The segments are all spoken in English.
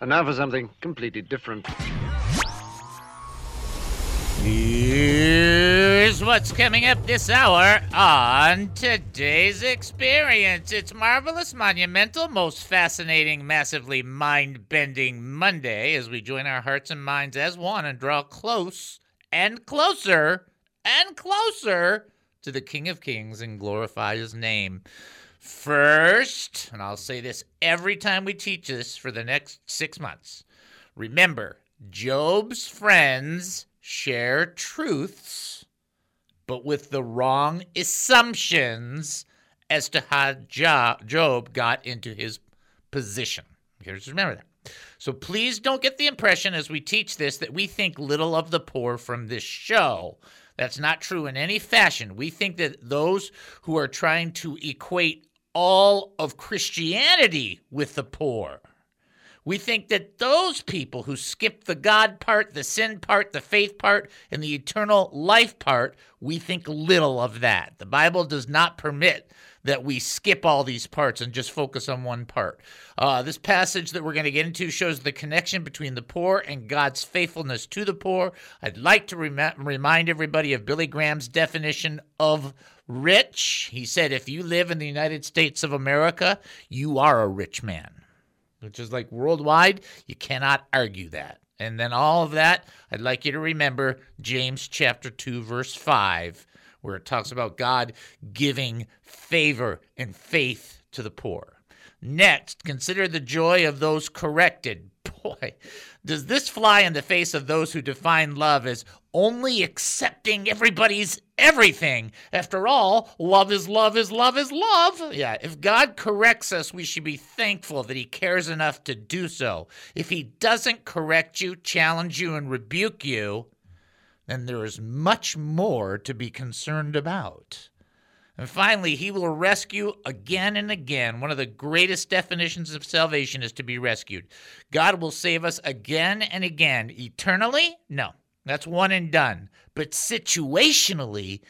And now for something completely different. Here's what's coming up this hour on today's experience. It's marvelous, monumental, most fascinating, massively mind bending Monday as we join our hearts and minds as one and draw close and closer and closer to the King of Kings and glorify his name. First, and I'll say this every time we teach this for the next six months remember, Job's friends share truths, but with the wrong assumptions as to how Job got into his position. Here's remember that. So please don't get the impression as we teach this that we think little of the poor from this show. That's not true in any fashion. We think that those who are trying to equate all of Christianity with the poor we think that those people who skip the God part, the sin part, the faith part, and the eternal life part, we think little of that. The Bible does not permit that we skip all these parts and just focus on one part. Uh, this passage that we're going to get into shows the connection between the poor and God's faithfulness to the poor. I'd like to rem- remind everybody of Billy Graham's definition of rich. He said, if you live in the United States of America, you are a rich man which is like worldwide. You cannot argue that. And then all of that, I'd like you to remember James chapter 2, verse 5, where it talks about God giving favor and faith to the poor. Next, consider the joy of those corrected. Boy, does this fly in the face of those who define love as only accepting everybody's everything? After all, love is love is love is love. Yeah, if God corrects us, we should be thankful that He cares enough to do so. If He doesn't correct you, challenge you, and rebuke you, then there is much more to be concerned about. And finally, he will rescue again and again. One of the greatest definitions of salvation is to be rescued. God will save us again and again. Eternally? No. That's one and done. But situationally,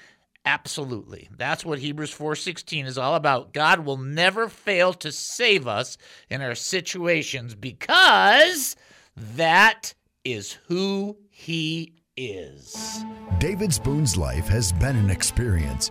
absolutely. That's what Hebrews 4:16 is all about. God will never fail to save us in our situations because that is who he is. David Spoon's life has been an experience.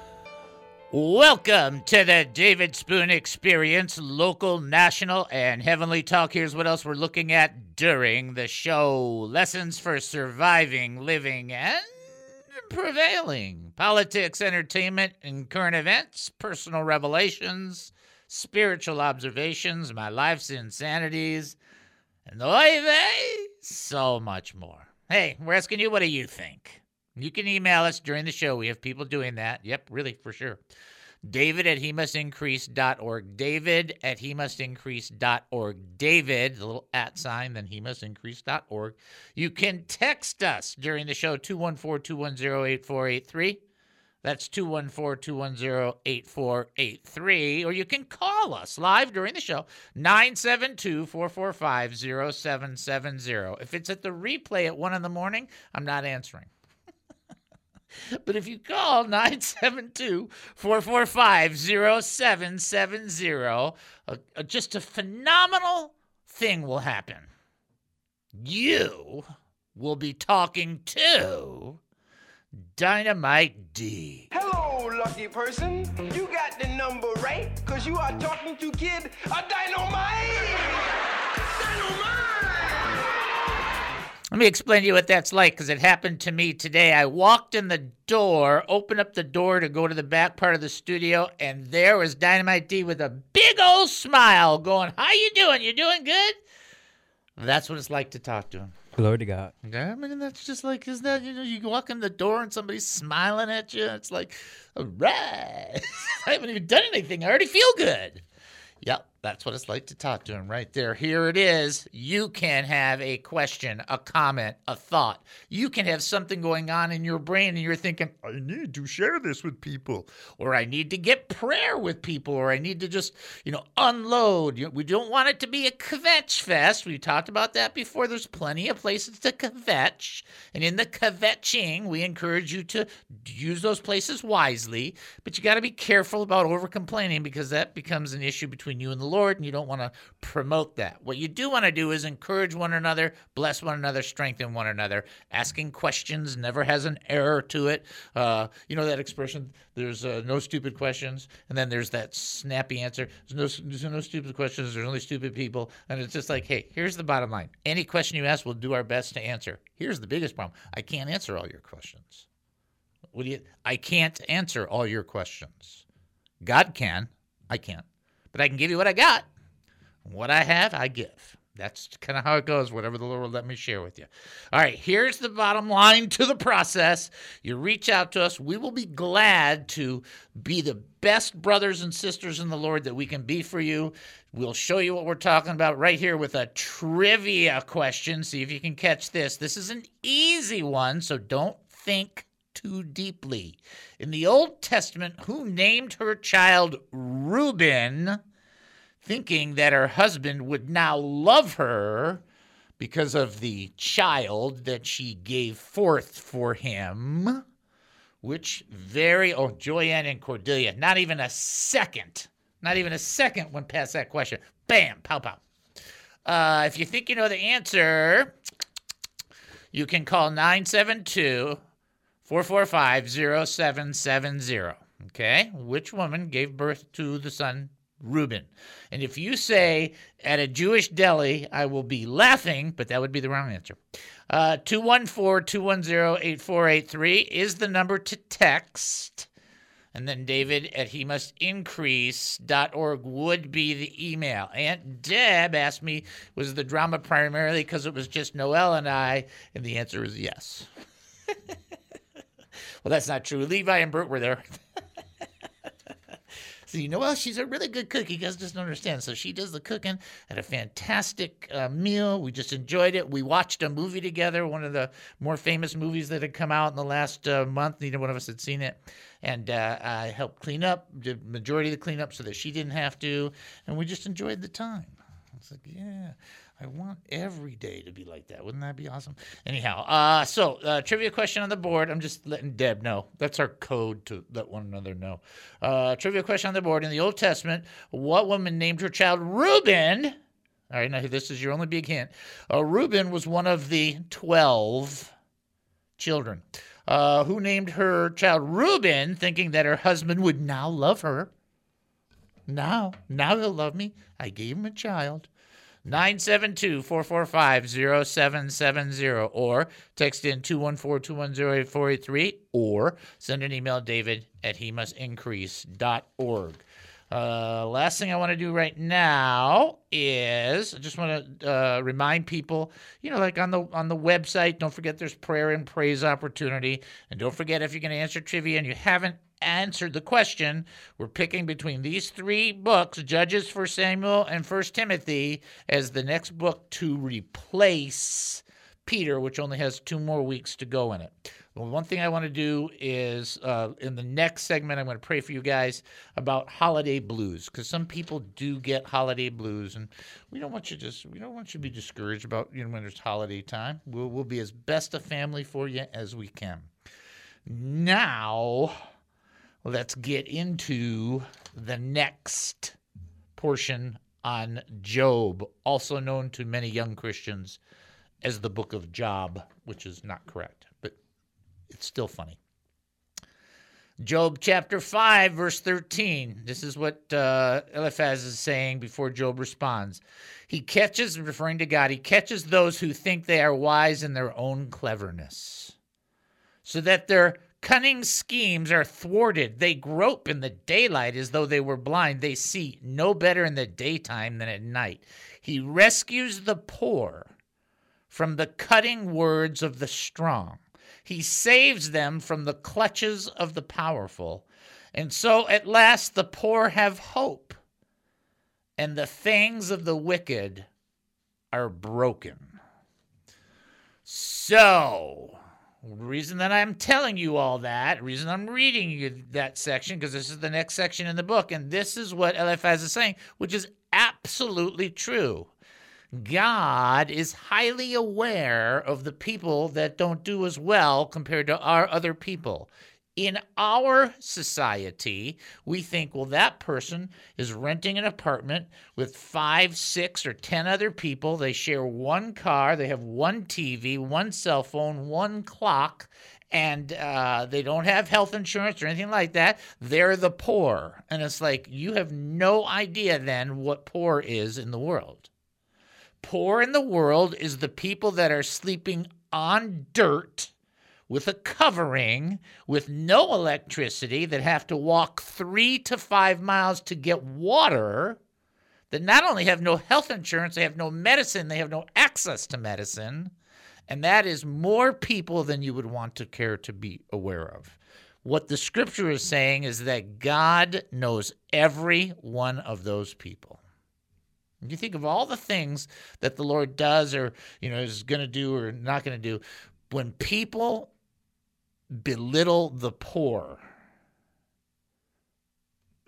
Welcome to the David Spoon Experience, local, national, and heavenly talk. Here's what else we're looking at during the show lessons for surviving, living, and prevailing. Politics, entertainment, and current events, personal revelations, spiritual observations, my life's insanities, and oy vey, so much more. Hey, we're asking you, what do you think? You can email us during the show. We have people doing that. Yep, really, for sure. David at he must increase.org. David at he must increase.org. David, the little at sign, then he must increase.org. You can text us during the show, 214 210 8483. That's 214 210 8483. Or you can call us live during the show, 972 445 0770. If it's at the replay at 1 in the morning, I'm not answering. But if you call 972 445 0770, uh, uh, just a phenomenal thing will happen. You will be talking to Dynamite D. Hello, lucky person. You got the number right, because you are talking to Kid a. Dynamite! Let me explain to you what that's like because it happened to me today. I walked in the door, opened up the door to go to the back part of the studio, and there was Dynamite D with a big old smile going, How you doing? You doing good? That's what it's like to talk to him. Glory to God. Yeah, I mean, that's just like, isn't that, you know, you walk in the door and somebody's smiling at you. It's like, all right. I haven't even done anything. I already feel good. Yep. That's what it's like to talk to him right there. Here it is. You can have a question, a comment, a thought. You can have something going on in your brain and you're thinking, I need to share this with people, or I need to get prayer with people, or I need to just, you know, unload. We don't want it to be a kvetch fest. We talked about that before. There's plenty of places to kvetch. And in the kvetching, we encourage you to use those places wisely, but you got to be careful about over complaining because that becomes an issue between you and the Lord, and you don't want to promote that. What you do want to do is encourage one another, bless one another, strengthen one another. Asking questions never has an error to it. Uh, you know that expression, there's uh, no stupid questions, and then there's that snappy answer. There's no, there's no stupid questions, there's only stupid people. And it's just like, hey, here's the bottom line. Any question you ask, we'll do our best to answer. Here's the biggest problem I can't answer all your questions. What do you, I can't answer all your questions. God can. I can't but I can give you what I got. What I have, I give. That's kind of how it goes, whatever the Lord will let me share with you. All right, here's the bottom line to the process. You reach out to us. We will be glad to be the best brothers and sisters in the Lord that we can be for you. We'll show you what we're talking about right here with a trivia question. See if you can catch this. This is an easy one, so don't think too deeply. In the Old Testament, who named her child Reuben, thinking that her husband would now love her because of the child that she gave forth for him? Which very, oh, Joyanne and Cordelia, not even a second, not even a second went past that question. Bam, pow, pow. Uh, if you think you know the answer, you can call 972 445 0770. Okay? Which woman gave birth to the son Reuben? And if you say at a Jewish deli, I will be laughing, but that would be the wrong answer. Uh, 214 210 8483 is the number to text. And then David at he must increase.org would be the email. Aunt Deb asked me, was the drama primarily because it was just Noel and I? And the answer is yes. Well, that's not true. Levi and Bert were there. so you know, well, she's a really good cook. You guys just don't understand. So she does the cooking. Had a fantastic uh, meal. We just enjoyed it. We watched a movie together, one of the more famous movies that had come out in the last uh, month. Neither one of us had seen it. And uh, I helped clean up, did majority of the cleanup so that she didn't have to. And we just enjoyed the time. It's like, yeah. I want every day to be like that. Wouldn't that be awesome? Anyhow, uh, so uh, trivia question on the board. I'm just letting Deb know. That's our code to let one another know. Uh, trivia question on the board. In the Old Testament, what woman named her child Reuben? All right, now this is your only big hint. Uh, Reuben was one of the 12 children. Uh, who named her child Reuben, thinking that her husband would now love her? Now, now he'll love me. I gave him a child. 972 445 0770 or text in 214 210 8483 or send an email david at he must increase.org. Uh, last thing I want to do right now is I just want to uh, remind people, you know, like on the on the website, don't forget there's prayer and praise opportunity, and don't forget if you're going to answer trivia and you haven't answered the question. We're picking between these three books, Judges for Samuel and First Timothy, as the next book to replace Peter, which only has two more weeks to go in it. Well, one thing I want to do is uh, in the next segment, I'm going to pray for you guys about holiday blues because some people do get holiday blues, and we don't want you just we don't want you to be discouraged about you know when it's holiday time. We'll we'll be as best a family for you as we can. Now let's get into the next portion on Job, also known to many young Christians as the book of Job, which is not correct, but it's still funny. Job chapter 5, verse 13. This is what uh, Eliphaz is saying before Job responds. He catches, referring to God, he catches those who think they are wise in their own cleverness, so that their Cunning schemes are thwarted. They grope in the daylight as though they were blind. They see no better in the daytime than at night. He rescues the poor from the cutting words of the strong. He saves them from the clutches of the powerful. And so at last the poor have hope and the fangs of the wicked are broken. So, reason that I'm telling you all that, reason I'm reading you that section, because this is the next section in the book, and this is what Eliphaz is saying, which is absolutely true. God is highly aware of the people that don't do as well compared to our other people. In our society, we think, well, that person is renting an apartment with five, six, or 10 other people. They share one car, they have one TV, one cell phone, one clock, and uh, they don't have health insurance or anything like that. They're the poor. And it's like, you have no idea then what poor is in the world. Poor in the world is the people that are sleeping on dirt with a covering, with no electricity, that have to walk three to five miles to get water, that not only have no health insurance, they have no medicine, they have no access to medicine. And that is more people than you would want to care to be aware of. What the scripture is saying is that God knows every one of those people. You think of all the things that the Lord does or, you know, is going to do or not going to do. When people belittle the poor,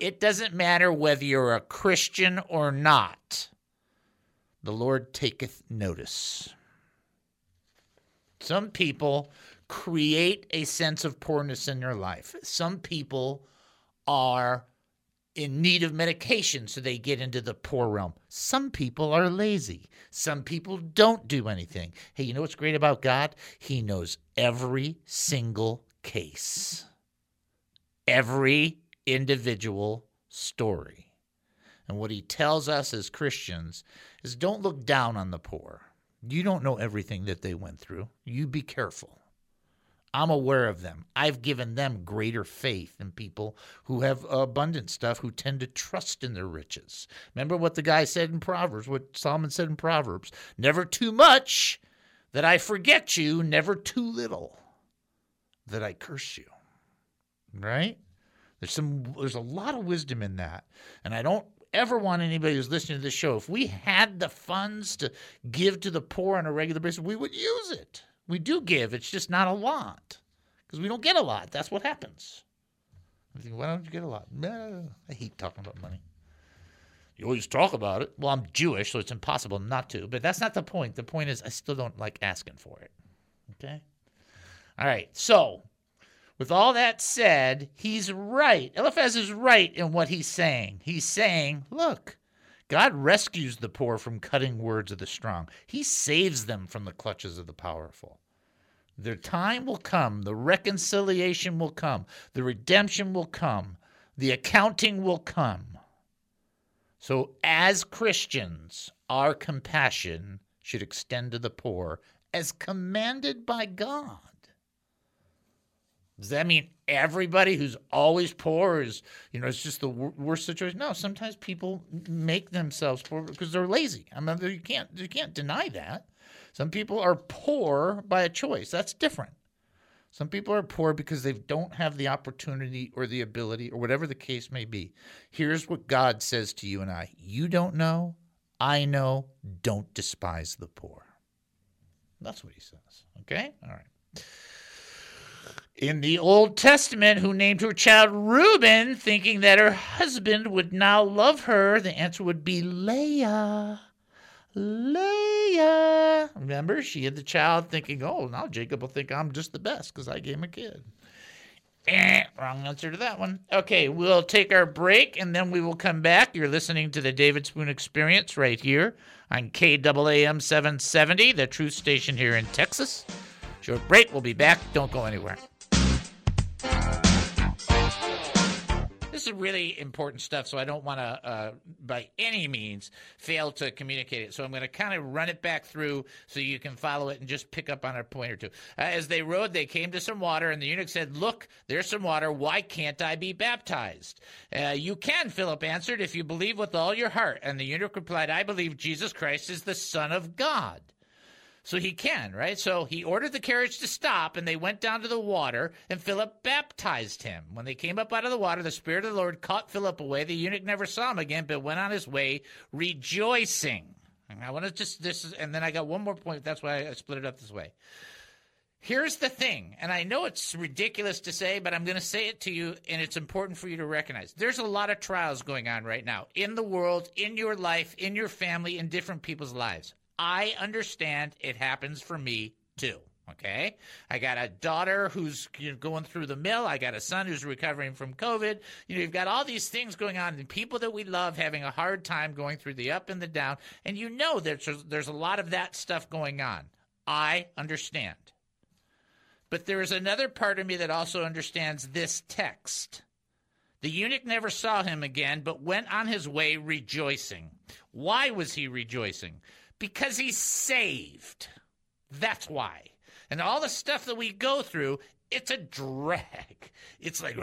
it doesn't matter whether you're a Christian or not. The Lord taketh notice. Some people create a sense of poorness in their life. Some people are in need of medication, so they get into the poor realm. Some people are lazy. Some people don't do anything. Hey, you know what's great about God? He knows every single case, every individual story. And what he tells us as Christians is don't look down on the poor. You don't know everything that they went through. You be careful. I'm aware of them. I've given them greater faith than people who have abundant stuff who tend to trust in their riches. Remember what the guy said in Proverbs, what Solomon said in Proverbs never too much that I forget you, never too little that I curse you. Right? There's some there's a lot of wisdom in that. And I don't ever want anybody who's listening to this show if we had the funds to give to the poor on a regular basis, we would use it. We do give, it's just not a lot because we don't get a lot. That's what happens. I think, why don't you get a lot? I hate talking about money. You always talk about it. Well, I'm Jewish, so it's impossible not to. But that's not the point. The point is, I still don't like asking for it. Okay? All right. So, with all that said, he's right. Eliphaz is right in what he's saying. He's saying, look, God rescues the poor from cutting words of the strong. He saves them from the clutches of the powerful. Their time will come, the reconciliation will come, the redemption will come, the accounting will come. So, as Christians, our compassion should extend to the poor as commanded by God. Does that mean everybody who's always poor is, you know, it's just the wor- worst situation? No, sometimes people make themselves poor because they're lazy. I mean, you can't you can't deny that. Some people are poor by a choice. That's different. Some people are poor because they don't have the opportunity or the ability or whatever the case may be. Here's what God says to you and I You don't know, I know, don't despise the poor. That's what he says. Okay? All right. In the Old Testament, who named her child Reuben, thinking that her husband would now love her, the answer would be Leah. Leah. Remember, she had the child thinking, oh, now Jacob will think I'm just the best because I gave him a kid. Eh, wrong answer to that one. Okay, we'll take our break and then we will come back. You're listening to the David Spoon Experience right here on KAAM 770, the truth station here in Texas. Short break. We'll be back. Don't go anywhere. This is really important stuff, so I don't want to, uh, by any means, fail to communicate it. So I'm going to kind of run it back through so you can follow it and just pick up on a point or two. Uh, as they rode, they came to some water, and the eunuch said, Look, there's some water. Why can't I be baptized? Uh, you can, Philip answered, if you believe with all your heart. And the eunuch replied, I believe Jesus Christ is the Son of God. So he can, right? So he ordered the carriage to stop, and they went down to the water, and Philip baptized him. When they came up out of the water, the Spirit of the Lord caught Philip away. The eunuch never saw him again, but went on his way rejoicing. And I want to just this is, and then I got one more point. That's why I split it up this way. Here's the thing, and I know it's ridiculous to say, but I'm going to say it to you, and it's important for you to recognize. There's a lot of trials going on right now in the world, in your life, in your family, in different people's lives. I understand it happens for me too. Okay. I got a daughter who's going through the mill. I got a son who's recovering from COVID. You know, you've got all these things going on and people that we love having a hard time going through the up and the down. And you know there's, there's a lot of that stuff going on. I understand. But there is another part of me that also understands this text. The eunuch never saw him again, but went on his way rejoicing. Why was he rejoicing? Because he's saved. That's why. And all the stuff that we go through, it's a drag. It's like,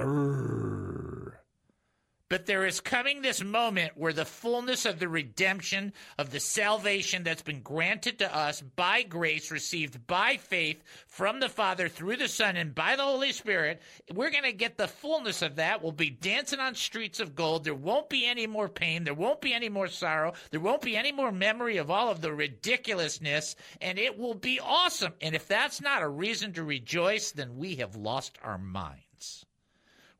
but there is coming this moment where the fullness of the redemption, of the salvation that's been granted to us by grace, received by faith from the Father through the Son and by the Holy Spirit, we're going to get the fullness of that. We'll be dancing on streets of gold. There won't be any more pain. There won't be any more sorrow. There won't be any more memory of all of the ridiculousness, and it will be awesome. And if that's not a reason to rejoice, then we have lost our minds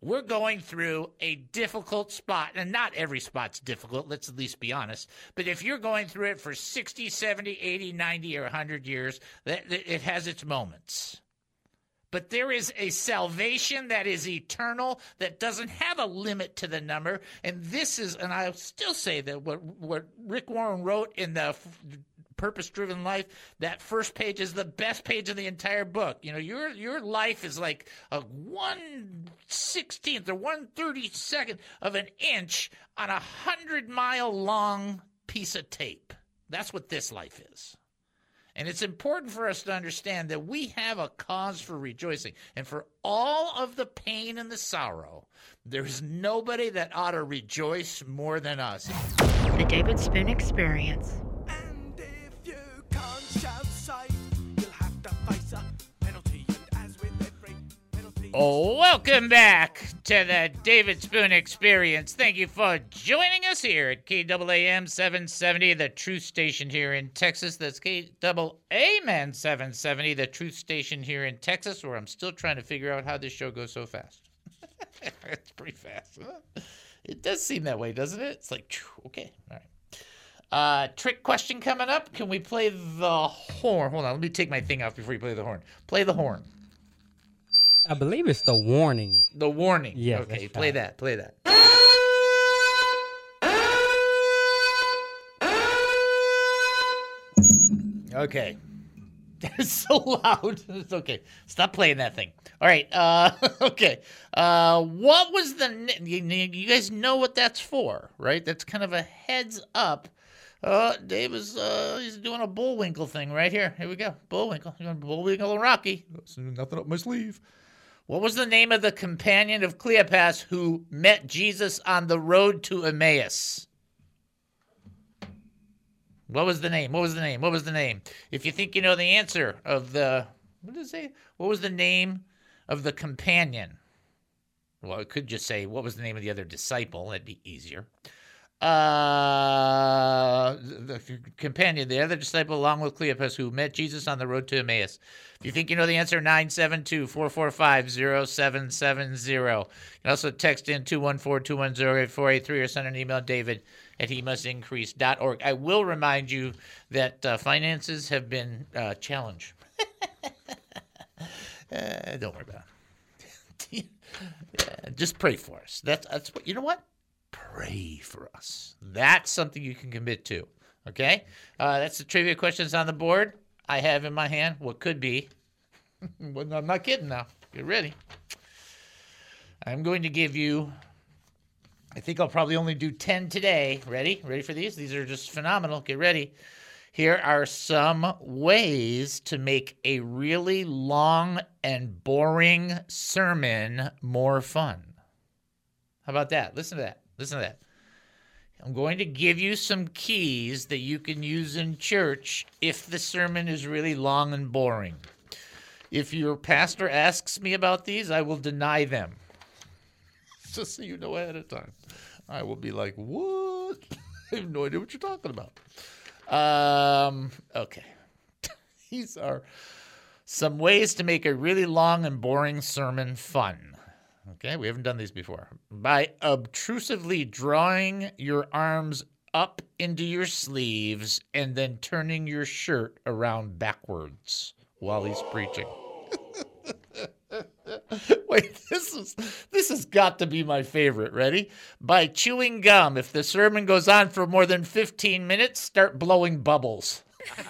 we're going through a difficult spot, and not every spot's difficult, let's at least be honest. But if you're going through it for 60, 70, 80, 90, or 100 years, that, it has its moments. But there is a salvation that is eternal, that doesn't have a limit to the number. And this is, and I'll still say that what, what Rick Warren wrote in the purpose driven life, that first page is the best page of the entire book. You know, your your life is like a one sixteenth or one thirty second of an inch on a hundred mile long piece of tape. That's what this life is. And it's important for us to understand that we have a cause for rejoicing. And for all of the pain and the sorrow, there's nobody that ought to rejoice more than us. The David Spoon Experience. Welcome back to the David Spoon Experience. Thank you for joining us here at KAAM 770, the truth station here in Texas. That's KAAM 770, the truth station here in Texas, where I'm still trying to figure out how this show goes so fast. it's pretty fast. It does seem that way, doesn't it? It's like, okay, all right. Uh, trick question coming up. Can we play the horn? Hold on, let me take my thing off before you play the horn. Play the horn. I believe it's the warning. The warning. Yeah. Okay, play right. that. Play that. Okay. That's so loud. It's okay. Stop playing that thing. All right. Uh, okay. Uh, what was the? You, you guys know what that's for, right? That's kind of a heads up. Uh, Dave is uh, he's doing a Bullwinkle thing right here. Here we go. Bullwinkle. You're going Bullwinkle and Rocky. Nothing up my sleeve. What was the name of the companion of Cleopas who met Jesus on the road to Emmaus? What was the name? What was the name? What was the name? If you think you know the answer of the what did it say? What was the name of the companion? Well, it could just say what was the name of the other disciple. That'd be easier. Uh, the companion, the other disciple, along with Cleopas, who met Jesus on the road to Emmaus. If you think you know the answer, 972 445 0770. You can also text in 214 210 8483 or send an email, David at he must increase.org. I will remind you that uh, finances have been uh, challenged. uh, don't worry about it. yeah, just pray for us. That's, that's what, you know what? Pray for us. That's something you can commit to. Okay? Uh, that's the trivia questions on the board. I have in my hand what could be. I'm not kidding now. Get ready. I'm going to give you I think I'll probably only do 10 today. Ready? Ready for these? These are just phenomenal. Get ready. Here are some ways to make a really long and boring sermon more fun. How about that? Listen to that. Listen to that. I'm going to give you some keys that you can use in church if the sermon is really long and boring. If your pastor asks me about these, I will deny them. Just so you know ahead of time. I will be like, what? I have no idea what you're talking about. Um, okay. These are some ways to make a really long and boring sermon fun. Okay, we haven't done these before. By obtrusively drawing your arms up into your sleeves and then turning your shirt around backwards while he's preaching. Wait, this is this has got to be my favorite. Ready? By chewing gum. If the sermon goes on for more than 15 minutes, start blowing bubbles.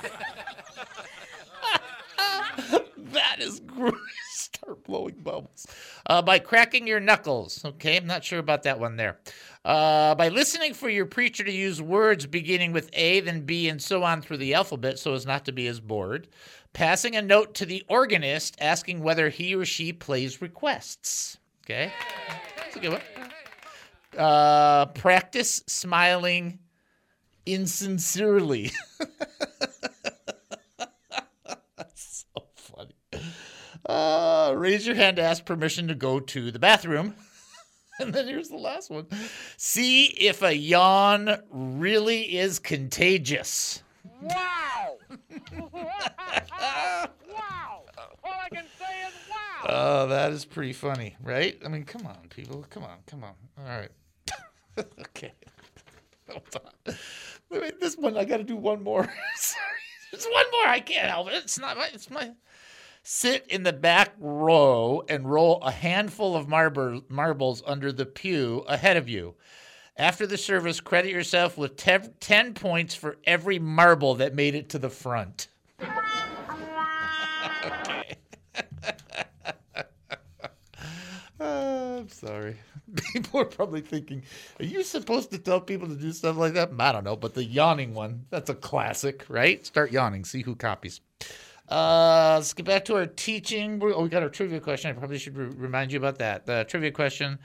that is great. Start blowing bubbles. Uh, by cracking your knuckles. Okay, I'm not sure about that one there. Uh, by listening for your preacher to use words beginning with A, then B, and so on through the alphabet so as not to be as bored. Passing a note to the organist asking whether he or she plays requests. Okay, that's a good one. Uh, practice smiling insincerely. That's so funny. Uh, raise your hand to ask permission to go to the bathroom. And then here's the last one. See if a yawn really is contagious. Wow! wow! All I can say is wow! Oh, that is pretty funny, right? I mean, come on, people. Come on, come on. All right. okay. Hold on. Wait, this one, I got to do one more. Sorry. There's one more. I can't help it. It's not my, it's my. Sit in the back row and roll a handful of marble, marbles under the pew ahead of you. After the service, credit yourself with tev- 10 points for every marble that made it to the front. okay. Uh, I'm sorry. People are probably thinking, are you supposed to tell people to do stuff like that? I don't know, but the yawning one, that's a classic, right? Start yawning, see who copies. Uh, let's get back to our teaching. We- Oh, we got our trivia question. I probably should re- remind you about that. The trivia question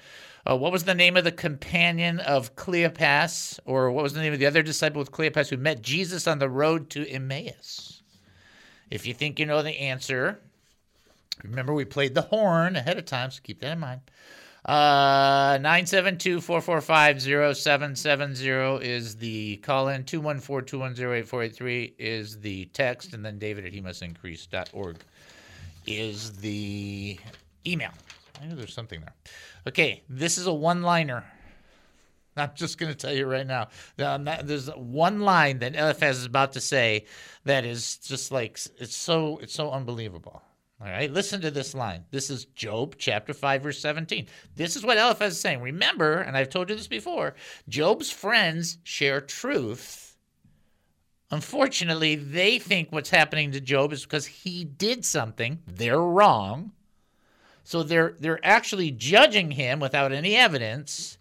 uh, What was the name of the companion of Cleopas, or what was the name of the other disciple with Cleopas who met Jesus on the road to Emmaus? If you think you know the answer, Remember, we played the horn ahead of time, so keep that in mind. Uh, 972-445-0770 is the call-in. 214-210-8483 is the text. And then david at he must is the email. I know there's something there. Okay, this is a one-liner. I'm just going to tell you right now. That- There's one line that Eliphaz is about to say that is just like it's so it's so unbelievable. All right, listen to this line. This is Job chapter 5, verse 17. This is what Eliphaz is saying. Remember, and I've told you this before, Job's friends share truth. Unfortunately, they think what's happening to Job is because he did something. They're wrong. So they're they're actually judging him without any evidence,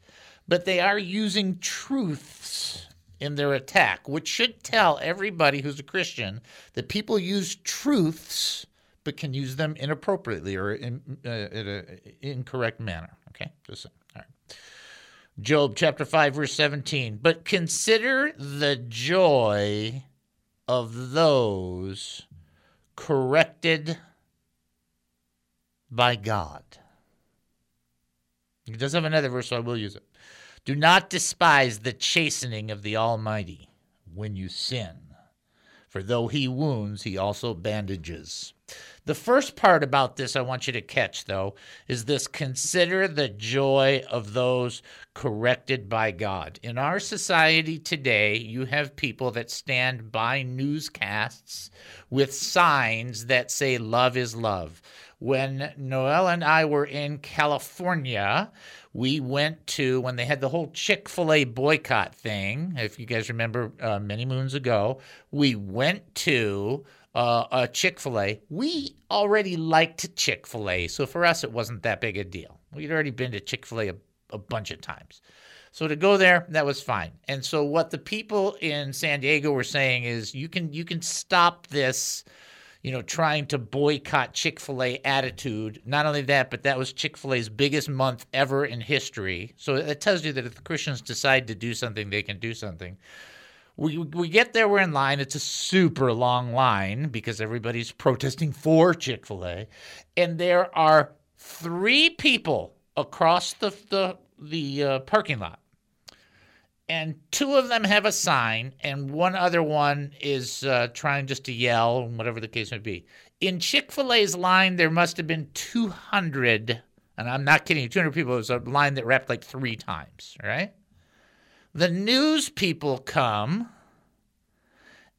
but they are using truths in their attack, which should tell everybody who's a Christian that people use truths but can use them inappropriately or in uh, in an incorrect manner. Okay, just saying. All right. Job chapter 5, verse 17. But consider the joy of those corrected by God. He does have another verse, so I will use it. Do not despise the chastening of the Almighty when you sin, for though he wounds, he also bandages. The first part about this I want you to catch, though, is this consider the joy of those corrected by God. In our society today, you have people that stand by newscasts with signs that say, Love is love. When Noel and I were in California, we went to when they had the whole Chick fil A boycott thing. If you guys remember uh, many moons ago, we went to uh, a Chick fil A. We already liked Chick fil A, so for us, it wasn't that big a deal. We'd already been to Chick fil A a, a bunch of times. So to go there, that was fine. And so what the people in San Diego were saying is you can you can stop this you know, trying to boycott Chick fil A attitude. Not only that, but that was Chick fil A's biggest month ever in history. So it tells you that if the Christians decide to do something, they can do something. We, we get there, we're in line. It's a super long line because everybody's protesting for Chick fil A. And there are three people across the, the, the uh, parking lot and two of them have a sign, and one other one is uh, trying just to yell, whatever the case may be. In Chick fil A's line, there must have been 200, and I'm not kidding 200 people. It was a line that wrapped like three times, right? The news people come,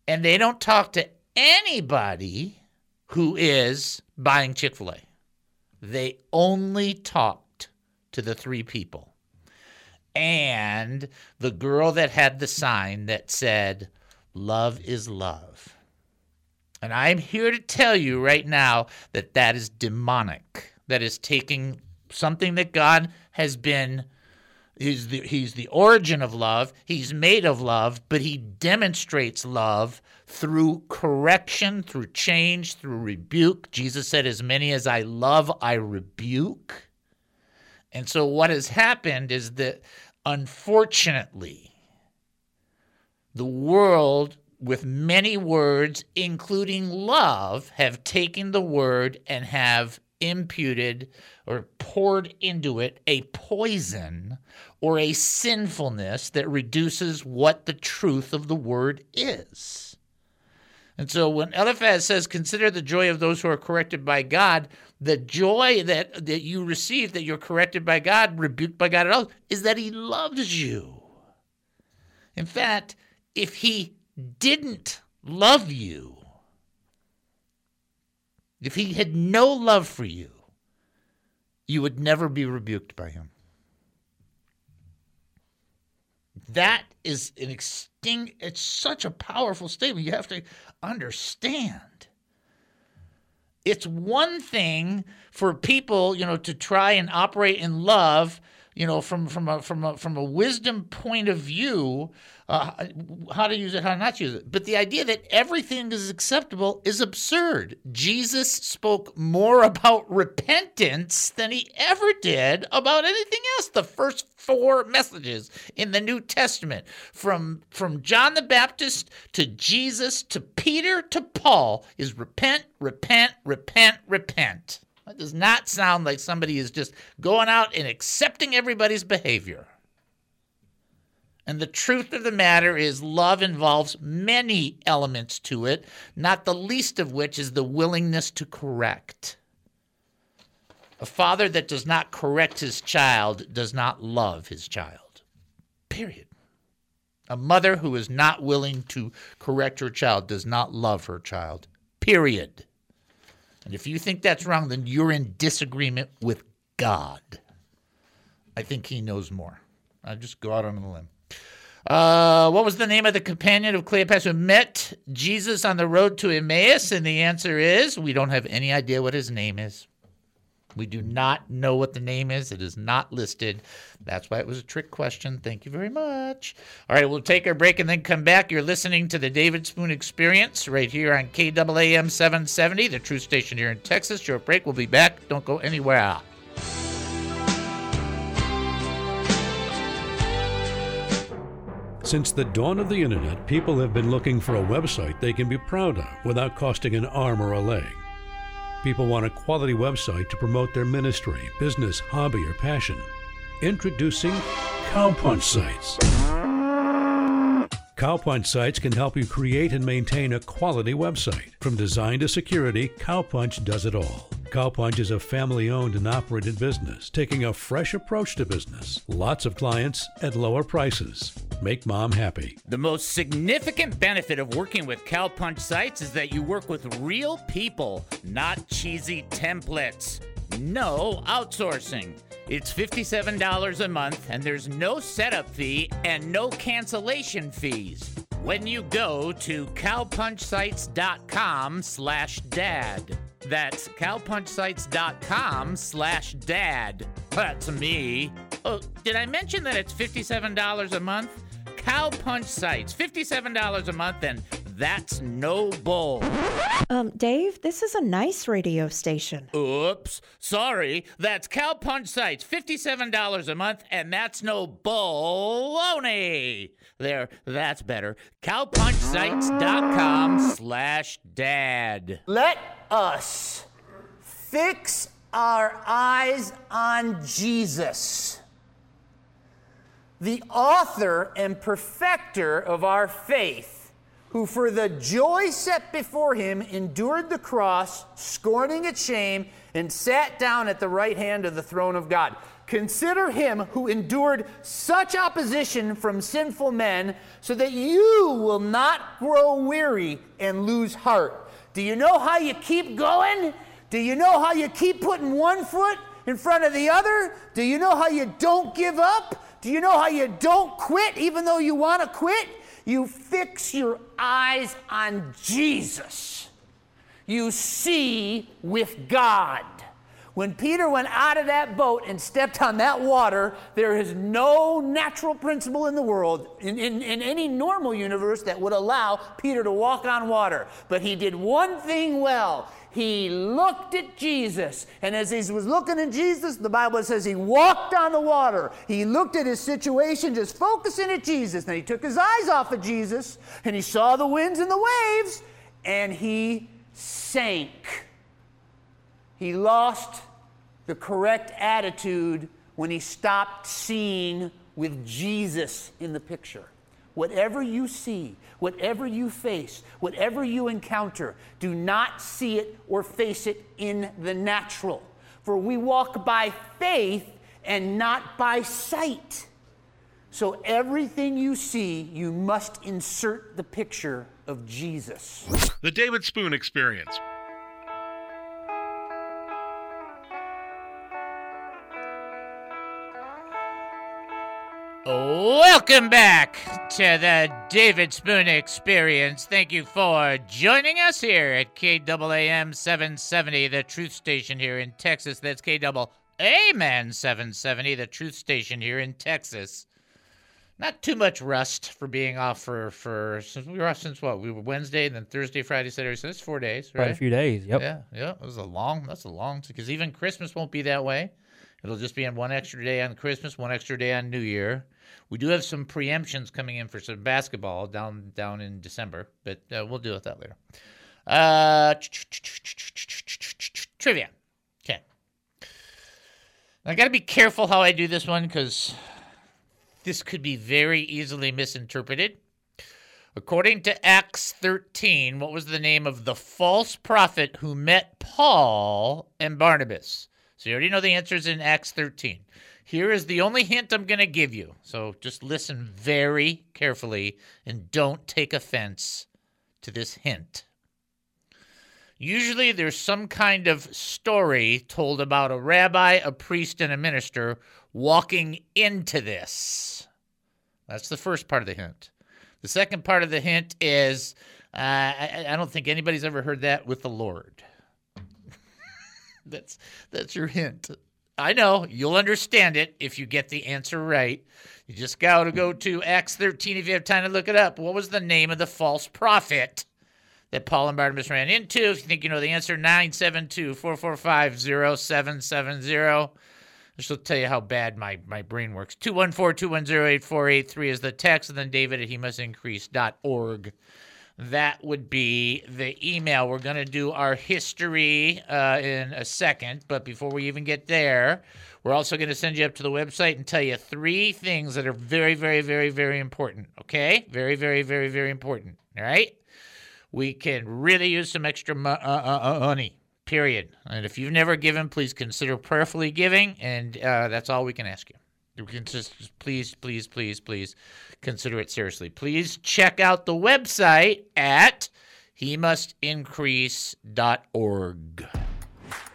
and they don't talk to anybody who is buying Chick fil A. They only talked to the three people and the girl that had the sign that said, Love is love. And I'm here to tell you right now that that is demonic. That is taking something that God has been. He's the, he's the origin of love. He's made of love, but he demonstrates love through correction, through change, through rebuke. Jesus said, As many as I love, I rebuke. And so, what has happened is that Unfortunately, the world, with many words, including love, have taken the word and have imputed or poured into it a poison or a sinfulness that reduces what the truth of the word is. And so when Eliphaz says, Consider the joy of those who are corrected by God, the joy that, that you receive, that you're corrected by God, rebuked by God at all, is that He loves you. In fact, if He didn't love you, if He had no love for you, you would never be rebuked by Him. That is an extinct, it's such a powerful statement. You have to understand it's one thing for people, you know, to try and operate in love, you know, from from a from a from a wisdom point of view, uh, how to use it, how not to use it. But the idea that everything is acceptable is absurd. Jesus spoke more about repentance than he ever did about anything else. The first four messages in the New Testament, from, from John the Baptist to Jesus to Peter to Paul, is repent, repent, repent, repent. That does not sound like somebody is just going out and accepting everybody's behavior. And the truth of the matter is, love involves many elements to it, not the least of which is the willingness to correct. A father that does not correct his child does not love his child. Period. A mother who is not willing to correct her child does not love her child. Period. And if you think that's wrong, then you're in disagreement with God. I think he knows more. I'll just go out on a limb. Uh, what was the name of the companion of Cleopatra who met Jesus on the road to Emmaus? And the answer is we don't have any idea what his name is. We do not know what the name is. It is not listed. That's why it was a trick question. Thank you very much. All right, we'll take our break and then come back. You're listening to the David Spoon Experience right here on KAAM 770, the true station here in Texas. Short break. We'll be back. Don't go anywhere. Since the dawn of the internet, people have been looking for a website they can be proud of without costing an arm or a leg. People want a quality website to promote their ministry, business, hobby, or passion. Introducing Cowpunch Sites. Cowpunch Sites can help you create and maintain a quality website. From design to security, Cowpunch does it all. Cowpunch is a family owned and operated business, taking a fresh approach to business. Lots of clients at lower prices. Make mom happy. The most significant benefit of working with Cowpunch sites is that you work with real people, not cheesy templates. No outsourcing. It's $57 a month, and there's no setup fee and no cancellation fees. When you go to cowpunchsites.com slash dad. That's cowpunchsites.com slash dad. That's me. Oh, did I mention that it's $57 a month? Cowpunch Sites, $57 a month, and That's no bull. Um, Dave, this is a nice radio station. Oops. Sorry. That's Cowpunch Sites, $57 a month, and that's no baloney. There, that's better. Cowpunchsites.com slash dad. Let us fix our eyes on Jesus, the author and perfecter of our faith, who for the joy set before him endured the cross, scorning its shame, and sat down at the right hand of the throne of God. Consider him who endured such opposition from sinful men, so that you will not grow weary and lose heart. Do you know how you keep going? Do you know how you keep putting one foot in front of the other? Do you know how you don't give up? Do you know how you don't quit even though you want to quit? You fix your eyes on Jesus. You see with God. When Peter went out of that boat and stepped on that water, there is no natural principle in the world, in, in, in, any normal universe, that would allow Peter to walk on water. But he did one thing well. He looked at Jesus. And as he was looking at Jesus, the Bible says he walked on the water. He looked at his situation, just focusing at Jesus. Then he took his eyes off of Jesus and he saw the winds and the waves and he sank. He lost the correct attitude when he stopped seeing with Jesus in the picture. Whatever you see, whatever you face, whatever you encounter, do not see it or face it in the natural. For we walk by faith and not by sight. So everything you see, you must insert the picture of Jesus. The David Spoon Experience. Welcome back to the David Spoon Experience. Thank you for joining us here at KAAM 770, the truth station here in Texas. That's KAAM 770, the truth station here in Texas. Not too much rust for being off for for since we were off since what we were Wednesday and then Thursday, Friday, Saturday. So it's four days, right? Quite a few days. Yep. Yeah, yeah. It was a long. That's a long because even Christmas won't be that way. It'll just be in one extra day on Christmas, one extra day on New Year. We do have some preemptions coming in for some basketball down down in December, but uh, we'll deal with that later. Uh, trivia. Okay. I got to be careful how I do this one because this could be very easily misinterpreted. According to Acts 13, what was the name of the false prophet who met Paul and Barnabas? So you already know the answers in Acts 13. Here is the only hint I'm going to give you. So just listen very carefully and don't take offense to this hint. Usually there's some kind of story told about a rabbi, a priest, and a minister walking into this. That's the first part of the hint. The second part of the hint is uh, I, I don't think anybody's ever heard that with the Lord. that's that's your hint. I know you'll understand it if you get the answer right. You just got to go to Acts 13 if you have time to look it up. What was the name of the false prophet that Paul and Barnabas ran into? If you think you know the answer, 972 445 0770. This will tell you how bad my, my brain works. 214 210 8483 is the text, and then David at he must increase.org that would be the email. We're going to do our history uh, in a second, but before we even get there, we're also going to send you up to the website and tell you three things that are very, very, very, very important. Okay? Very, very, very, very important. All right? We can really use some extra mo- uh, uh, money, period. And if you've never given, please consider prayerfully giving, and uh, that's all we can ask you. You can just please, please, please, please consider it seriously. Please check out the website at he must increase.org.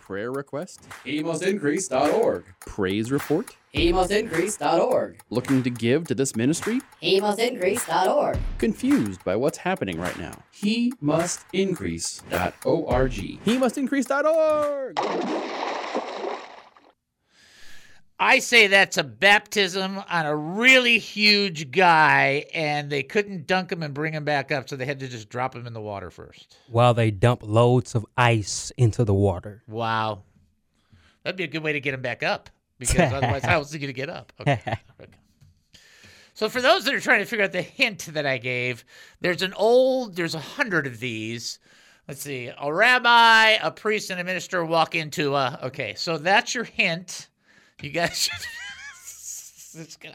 Prayer request? He must increase.org. Praise report? He must increase.org. Looking to give to this ministry? He must increase.org. Confused by what's happening right now? He must increase.org. He must increase.org. I say that's a baptism on a really huge guy, and they couldn't dunk him and bring him back up, so they had to just drop him in the water first. While they dump loads of ice into the water. Wow. That'd be a good way to get him back up, because otherwise, how was he going to get up? Okay. okay. So, for those that are trying to figure out the hint that I gave, there's an old, there's a hundred of these. Let's see. A rabbi, a priest, and a minister walk into a. Okay, so that's your hint. You guys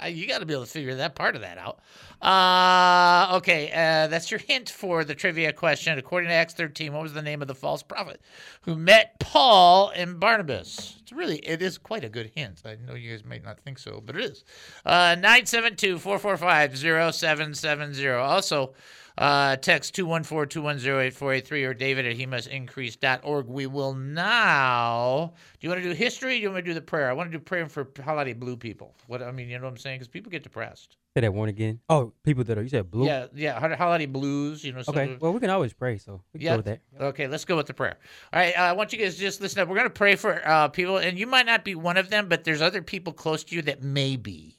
you got to be able to figure that part of that out. Uh, okay, uh, that's your hint for the trivia question. According to Acts 13, what was the name of the false prophet who met Paul and Barnabas? It's really, it is quite a good hint. I know you guys might not think so, but it is. Uh, 972 445 0770. Also, uh, text 214-210-8483 or david at he must increase.org. We will now. Do you want to do history? do you want to do the prayer? I want to do prayer for holiday blue people. What I mean, you know what I'm saying? Because people get depressed. Say that one again. Oh, people that are you said blue. Yeah, yeah. Holiday blues. You know. Okay. Well, we can always pray, so we can yeah. go with that. Okay, let's go with the prayer. All right. Uh, I want you guys to just listen up. We're going to pray for uh, people, and you might not be one of them, but there's other people close to you that may be,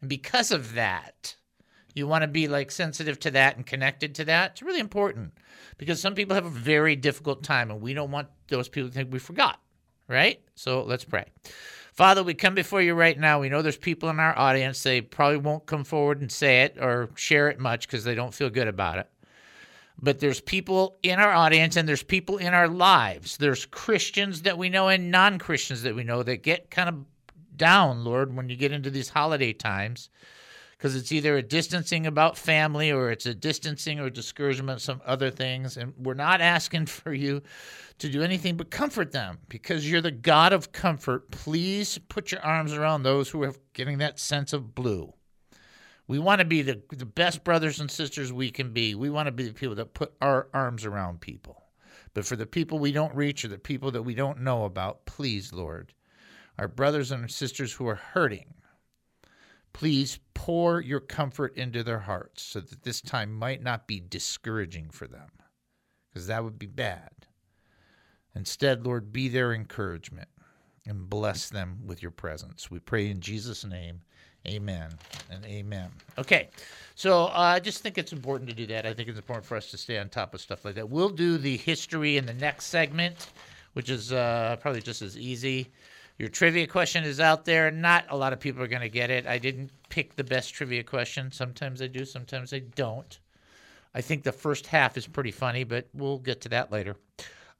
and because of that. You want to be like sensitive to that and connected to that. It's really important because some people have a very difficult time and we don't want those people to think we forgot, right? So let's pray. Father, we come before you right now. We know there's people in our audience. They probably won't come forward and say it or share it much because they don't feel good about it. But there's people in our audience and there's people in our lives. There's Christians that we know and non Christians that we know that get kind of down, Lord, when you get into these holiday times because it's either a distancing about family or it's a distancing or discouragement, some other things. And we're not asking for you to do anything but comfort them because you're the God of comfort. Please put your arms around those who are getting that sense of blue. We want to be the, the best brothers and sisters we can be. We want to be the people that put our arms around people. But for the people we don't reach or the people that we don't know about, please, Lord, our brothers and sisters who are hurting, Please pour your comfort into their hearts so that this time might not be discouraging for them, because that would be bad. Instead, Lord, be their encouragement and bless them with your presence. We pray in Jesus' name. Amen and amen. Okay, so uh, I just think it's important to do that. I think it's important for us to stay on top of stuff like that. We'll do the history in the next segment, which is uh, probably just as easy. Your trivia question is out there. Not a lot of people are going to get it. I didn't pick the best trivia question. Sometimes I do, sometimes I don't. I think the first half is pretty funny, but we'll get to that later.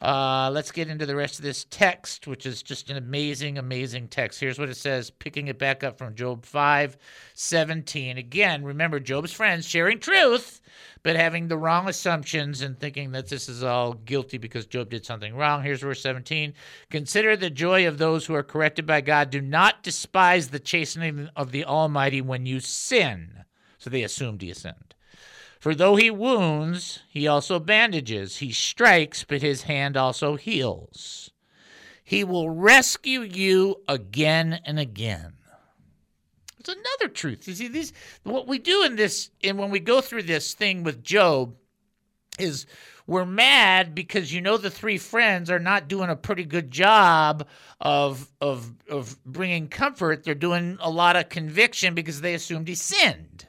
Uh, let's get into the rest of this text, which is just an amazing, amazing text. Here's what it says, picking it back up from Job 5 17. Again, remember Job's friends sharing truth, but having the wrong assumptions and thinking that this is all guilty because Job did something wrong. Here's verse 17. Consider the joy of those who are corrected by God. Do not despise the chastening of the Almighty when you sin. So they assumed he sinned. For though he wounds, he also bandages. He strikes, but his hand also heals. He will rescue you again and again. It's another truth. You see, these what we do in this, and when we go through this thing with Job, is we're mad because you know the three friends are not doing a pretty good job of of of bringing comfort. They're doing a lot of conviction because they assumed he sinned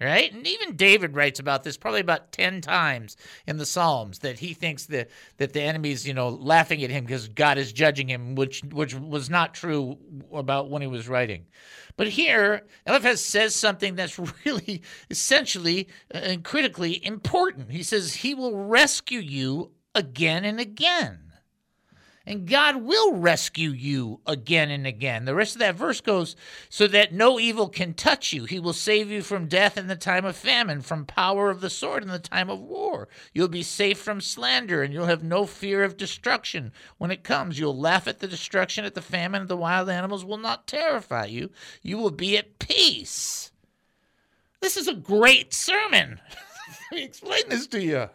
right? And even David writes about this probably about 10 times in the Psalms that he thinks that that the enemy's, you know, laughing at him because God is judging him, which which was not true about when he was writing. But here, Eliphaz says something that's really essentially and critically important. He says he will rescue you again and again. And God will rescue you again and again. The rest of that verse goes, so that no evil can touch you. He will save you from death in the time of famine, from power of the sword in the time of war. You'll be safe from slander, and you'll have no fear of destruction when it comes. You'll laugh at the destruction, at the famine, the wild animals will not terrify you. You will be at peace. This is a great sermon. Let me explain this to you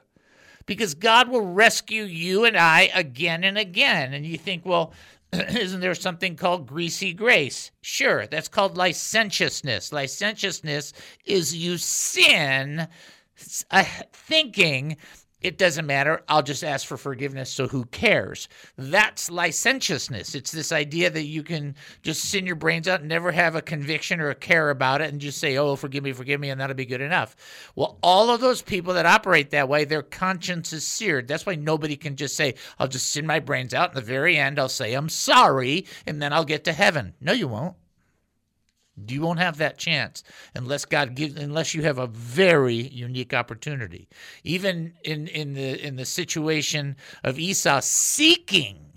because God will rescue you and I again and again. And you think, well, isn't there something called greasy grace? Sure, that's called licentiousness. Licentiousness is you sin uh, thinking it doesn't matter. I'll just ask for forgiveness. So who cares? That's licentiousness. It's this idea that you can just sin your brains out and never have a conviction or a care about it and just say, oh, forgive me, forgive me, and that'll be good enough. Well, all of those people that operate that way, their conscience is seared. That's why nobody can just say, I'll just sin my brains out. In the very end, I'll say, I'm sorry, and then I'll get to heaven. No, you won't. You won't have that chance unless God gives unless you have a very unique opportunity. Even in, in the in the situation of Esau seeking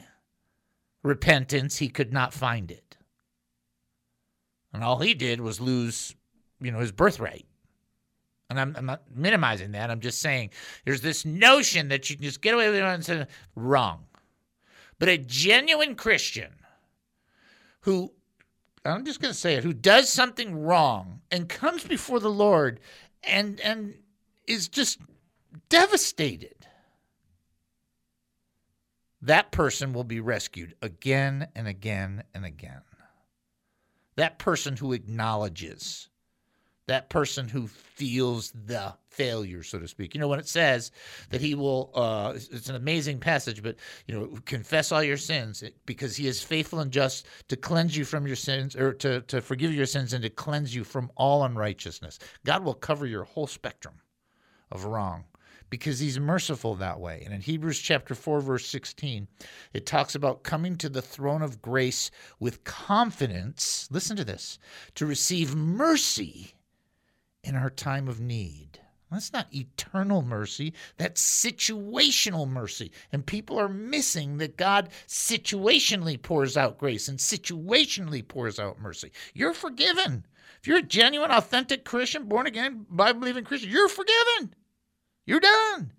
repentance, he could not find it. And all he did was lose, you know, his birthright. And I'm, I'm not minimizing that. I'm just saying there's this notion that you can just get away with it and say, wrong. But a genuine Christian who I'm just going to say it, who does something wrong and comes before the Lord and and is just devastated. That person will be rescued again and again and again. That person who acknowledges that person who feels the failure, so to speak. You know, when it says that he will, uh, it's an amazing passage, but, you know, confess all your sins because he is faithful and just to cleanse you from your sins or to, to forgive your sins and to cleanse you from all unrighteousness. God will cover your whole spectrum of wrong because he's merciful that way. And in Hebrews chapter 4 verse 16, it talks about coming to the throne of grace with confidence, listen to this, to receive mercy in our time of need. That's not eternal mercy. That's situational mercy. And people are missing that God situationally pours out grace and situationally pours out mercy. You're forgiven. If you're a genuine, authentic Christian, born again, Bible believing Christian, you're forgiven. You're done.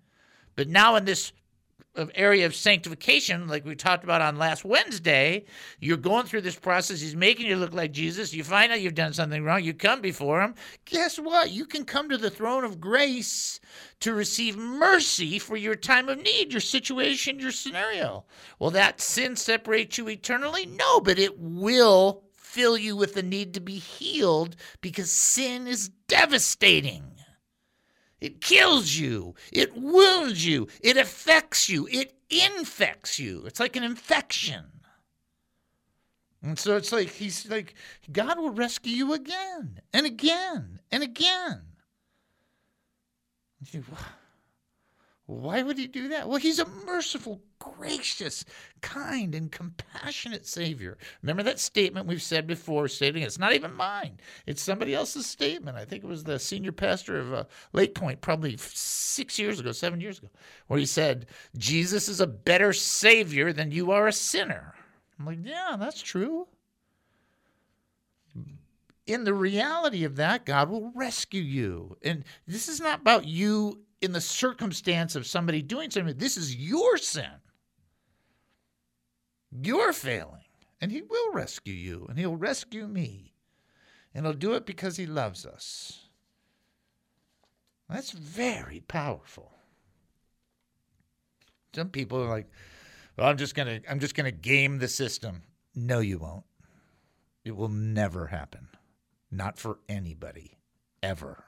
But now, in this of area of sanctification, like we talked about on last Wednesday, you're going through this process. He's making you look like Jesus. You find out you've done something wrong. You come before him. Guess what? You can come to the throne of grace to receive mercy for your time of need, your situation, your scenario. Will that sin separate you eternally? No, but it will fill you with the need to be healed because sin is devastating. It kills you. It wounds you. It affects you. It infects you. It's like an infection. And so it's like he's like, God will rescue you again and again and again. You, why would he do that? Well, he's a merciful, gracious, kind, and compassionate Savior. Remember that statement we've said before, stating it's not even mine, it's somebody else's statement. I think it was the senior pastor of uh, Lakepointe, probably six years ago, seven years ago, where he said, Jesus is a better Savior than you are a sinner. I'm like, yeah, that's true. In the reality of that, God will rescue you. And this is not about you in the circumstance of somebody doing something. This is your sin. You're failing. And He will rescue you, and He'll rescue me. And He'll do it because He loves us. That's very powerful. Some people are like, well, I'm just gonna I'm just gonna game the system. No, you won't. It will never happen. Not for anybody. Ever.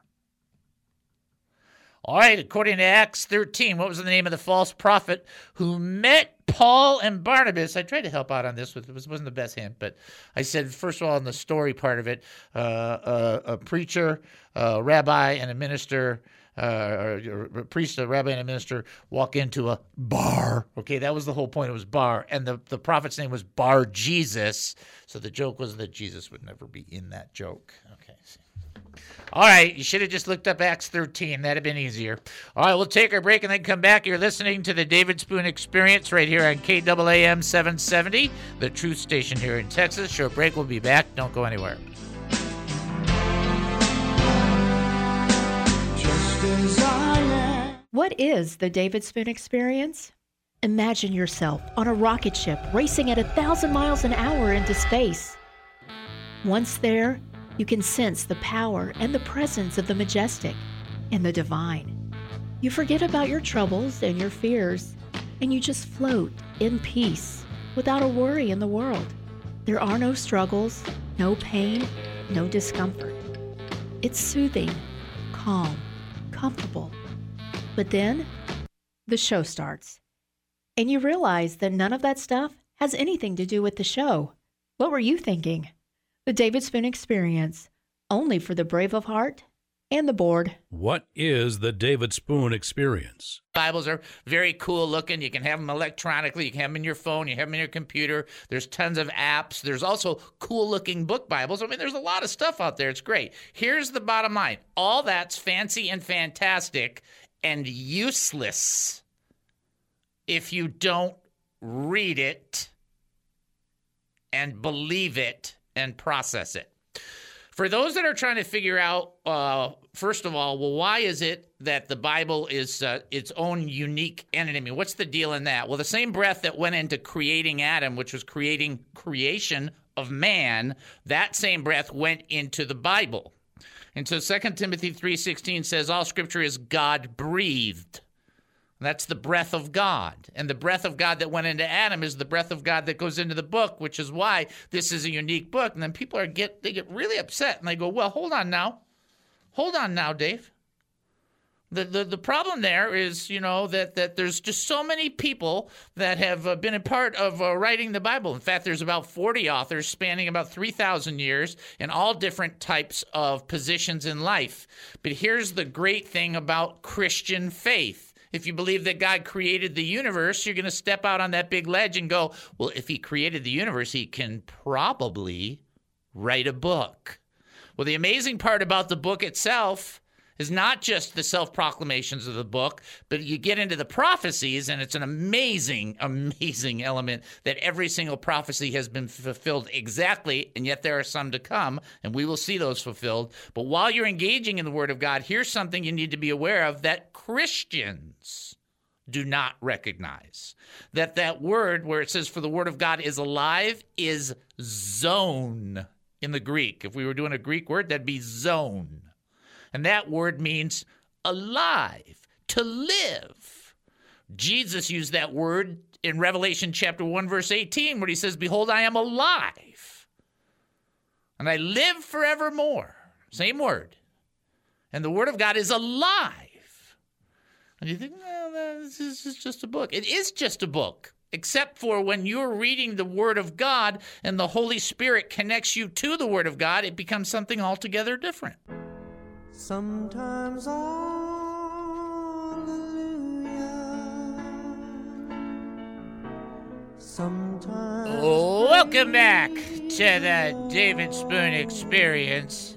All right, according to Acts 13, what was the name of the false prophet who met Paul and Barnabas? I tried to help out on this, it wasn't the best hint, but I said, first of all, in the story part of it, uh, a, a, preacher, a rabbi, and a minister. Uh, a priest, a rabbi, and a minister walk into a bar. Okay, that was the whole point. It was bar, and the, the prophet's name was Bar Jesus. So the joke was that Jesus would never be in that joke. Okay. All right, you should have just looked up Acts 13. That'd have been easier. All right, we'll take our break and then come back. You're listening to the David Spoon Experience right here on KAAM 770, the truth station here in Texas. Short break. We'll be back. Don't go anywhere. What is the David Spoon Experience? Imagine yourself on a rocket ship racing at a thousand miles an hour into space. Once there, you can sense the power and the presence of the majestic and the divine. You forget about your troubles and your fears, and you just float in peace without a worry in the world. There are no struggles, no pain, no discomfort. It's soothing, calm, comfortable. But then the show starts. And you realize that none of that stuff has anything to do with the show. What were you thinking? The David Spoon Experience, only for the brave of heart and the bored. What is the David Spoon experience? Bibles are very cool looking. You can have them electronically. You can have them in your phone. You have them in your computer. There's tons of apps. There's also cool looking book Bibles. I mean, there's a lot of stuff out there. It's great. Here's the bottom line all that's fancy and fantastic and useless if you don't read it and believe it and process it. For those that are trying to figure out, uh, first of all, well, why is it that the Bible is uh, its own unique entity? What's the deal in that? Well, the same breath that went into creating Adam, which was creating creation of man, that same breath went into the Bible. And so 2 Timothy 3:16 says all scripture is God breathed. That's the breath of God. And the breath of God that went into Adam is the breath of God that goes into the book, which is why this is a unique book. And then people are get they get really upset and they go, "Well, hold on now. Hold on now, Dave." The, the, the problem there is, you know, that, that there's just so many people that have uh, been a part of uh, writing the Bible. In fact, there's about 40 authors spanning about 3,000 years in all different types of positions in life. But here's the great thing about Christian faith if you believe that God created the universe, you're going to step out on that big ledge and go, well, if He created the universe, He can probably write a book. Well, the amazing part about the book itself is not just the self proclamations of the book, but you get into the prophecies, and it's an amazing, amazing element that every single prophecy has been fulfilled exactly, and yet there are some to come, and we will see those fulfilled. But while you're engaging in the Word of God, here's something you need to be aware of that Christians do not recognize. That that word where it says for the word of God is alive is zone in the Greek. If we were doing a Greek word, that'd be zone. And that word means alive, to live. Jesus used that word in Revelation chapter 1, verse 18, where he says, Behold, I am alive, and I live forevermore. Same word. And the word of God is alive. And you think, well, this is just a book. It is just a book except for when you're reading the Word of God and the Holy Spirit connects you to the Word of God, it becomes something altogether different. Sometimes hallelujah. Sometimes. Welcome back to the David Spoon Experience.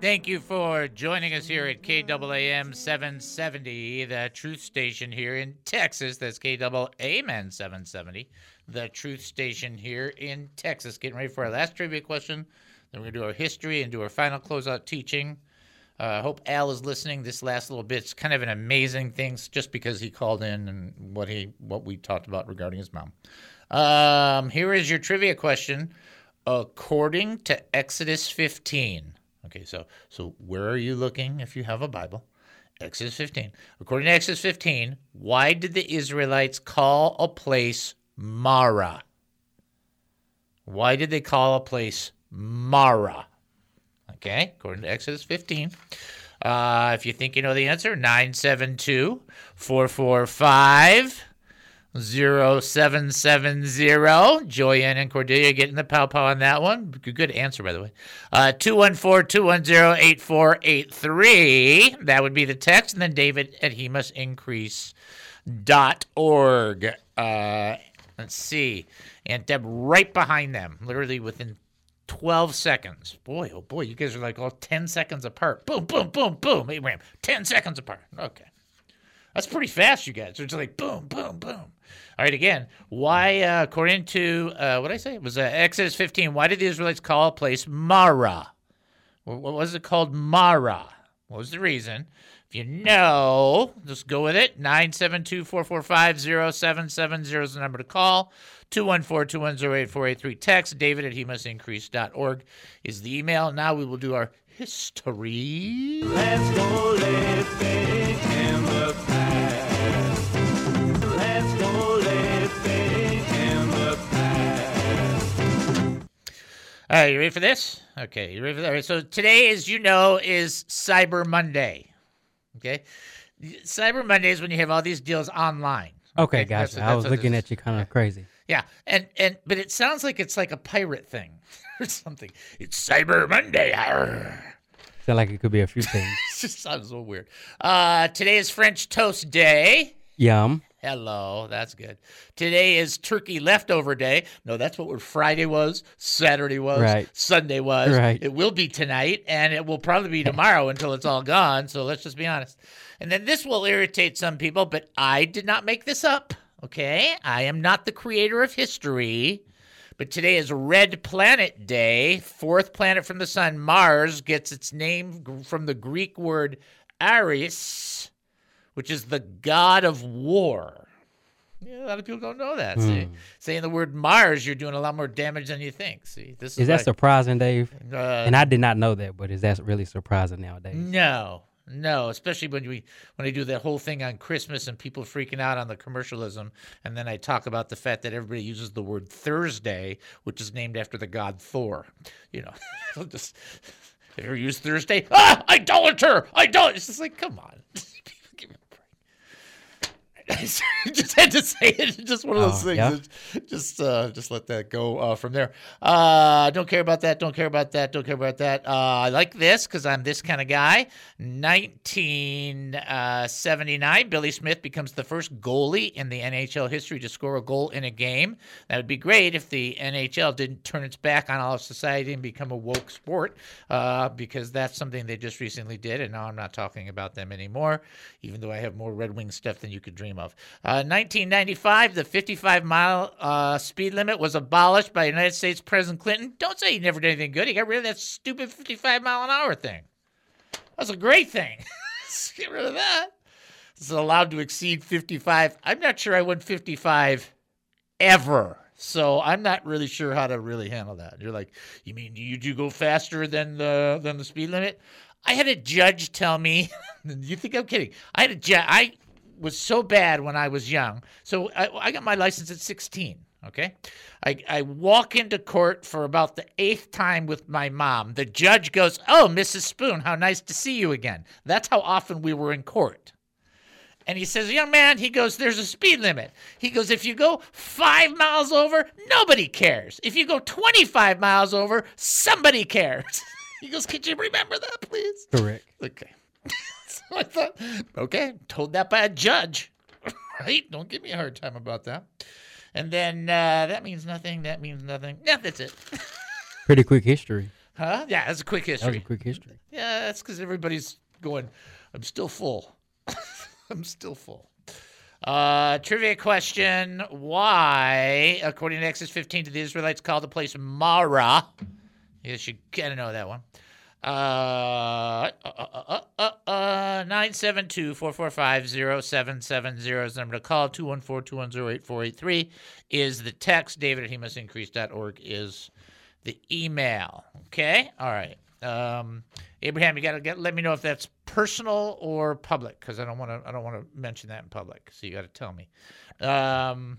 Thank you for joining us here at KAAM 770, the truth station here in Texas. That's KAAM 770, the truth station here in Texas. Getting ready for our last trivia question. Then we're going to do our history and do our final closeout teaching. Uh, I hope Al is listening. This last little bit's kind of an amazing thing, just because he called in and what he what we talked about regarding his mom. Um, here is your trivia question. According to Exodus 15, okay, so so where are you looking if you have a Bible? Exodus 15. According to Exodus 15, why did the Israelites call a place Marah? Why did they call a place Marah? Okay, according to Exodus 15. Uh, if you think you know the answer, 972 445 0770. Joyanne and Cordelia getting the pow pow on that one. Good, answer, by the way. Uh, 214 210 8483. That would be the text. And then David at hemustincrease.org. Uh, let's see. And Deb right behind them, literally within 12 seconds. Boy, oh boy, you guys are like all 10 seconds apart. Boom, boom, boom, boom. Abraham, 10 seconds apart. Okay. That's pretty fast, you guys. It's like boom, boom, boom. All right, again, why, uh, according to, uh, what did I say? It was uh, Exodus 15. Why did the Israelites call a place Marah? What was it called? Marah. What was the reason? If you know, just go with it. 972 445 0770 is the number to call. 214 210 8483. Text David at hemustincrease.org is the email. Now we will do our history. Let's go living in the past. Let's go living in the past. All right, you ready for this? Okay, you ready for that? All right, so today, as you know, is Cyber Monday. Okay. Cyber Monday is when you have all these deals online. Okay, that's- gotcha. I was looking at you kind of crazy. Yeah, and and but it sounds like it's like a pirate thing or something. It's Cyber Monday. Arr. Sound like it could be a few things. it just sounds so weird. Uh, today is French Toast Day. Yum. Hello, that's good. Today is Turkey Leftover Day. No, that's what Friday was, Saturday was, Right. Sunday was. Right. It will be tonight, and it will probably be tomorrow until it's all gone. So let's just be honest. And then this will irritate some people, but I did not make this up. Okay, I am not the creator of history. But today is Red Planet Day. Fourth planet from the sun, Mars, gets its name from the Greek word Ares, which is the god of war. Yeah, a lot of people don't know that. See, Hmm. saying the word Mars, you're doing a lot more damage than you think. See, this is, Is that why- surprising, Dave? Uh, and I did not know that, but is that really surprising nowadays? No, no, especially when we when I do that whole thing on Christmas and people freaking out on the commercialism, and then I talk about the fact that everybody uses the word Thursday, which is named after the god Thor. You know, just have you ever used Thursday? Ah, idolater, idolater. It's just like, come on. Give me a break. I just had to say it. Just one of those Oh, things. yeah? Just, uh, just let that go uh, from there. Uh, don't care about that. Don't care about that. Don't care about that. Uh, I like this because I'm this kind of guy. 1979, Billy Smith becomes the first goalie in the NHL history to score a goal in a game. That would be great if the NHL didn't turn its back on all of society and become a woke sport, uh, because that's something they just recently did, and now I'm not talking about them anymore, even though I have more Red Wing stuff than you could dream of. Uh, 1995, the 55 mile uh, speed limit was abolished by United States President Clinton. Don't say he never did anything good. He got rid of that stupid 55 mile an hour thing. That's a great thing. Get rid of that. It's allowed to exceed 55. I'm not sure I went 55 ever. So I'm not really sure how to really handle that. You're like, you mean you do go faster than the than the speed limit? I had a judge tell me. you think I'm kidding? I had a judge. I was so bad when I was young. So I, I got my license at 16. Okay, I I walk into court for about the eighth time with my mom. The judge goes, "Oh, Mrs. Spoon, how nice to see you again." That's how often we were in court. And he says, Young man, he goes, There's a speed limit. He goes, If you go five miles over, nobody cares. If you go 25 miles over, somebody cares. he goes, Could you remember that, please? Correct. Okay. I thought, okay, told that by a judge. right? Don't give me a hard time about that. And then uh, that means nothing. That means nothing. Yeah, that's it. Pretty quick history. Huh? Yeah, that's a quick That was history. a quick history. Yeah, that's because everybody's going, I'm still full. I'm still full. Uh, trivia question Why, according to Exodus 15, did the Israelites call the place Marah? Yes, you gotta know that one. Uh, uh, uh, uh, uh, 972 445 0770 is the number to call. 214 210 8483 is the text. David at he must increase.org is the email. Okay? All right. Um, Abraham, you got to get let me know if that's personal or public because I don't want to I don't want to mention that in public. So you got to tell me. Um,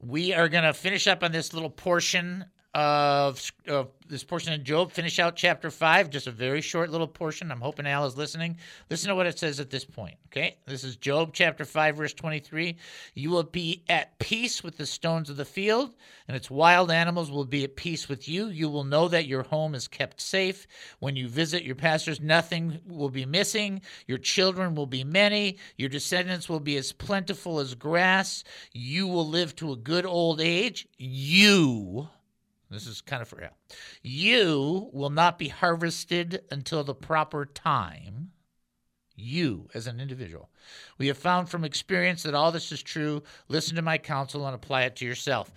we are going to finish up on this little portion of, of this portion of Job, finish out chapter five, just a very short little portion. I'm hoping Al is listening. Listen to what it says at this point, okay? This is Job chapter 5, verse 23. You will be at peace with the stones of the field, and its wild animals will be at peace with you. You will know that your home is kept safe. When you visit your pastors, nothing will be missing. Your children will be many. Your descendants will be as plentiful as grass. You will live to a good old age. You this is kind of for real. You will not be harvested until the proper time. You, as an individual. We have found from experience that all this is true. Listen to my counsel and apply it to yourself.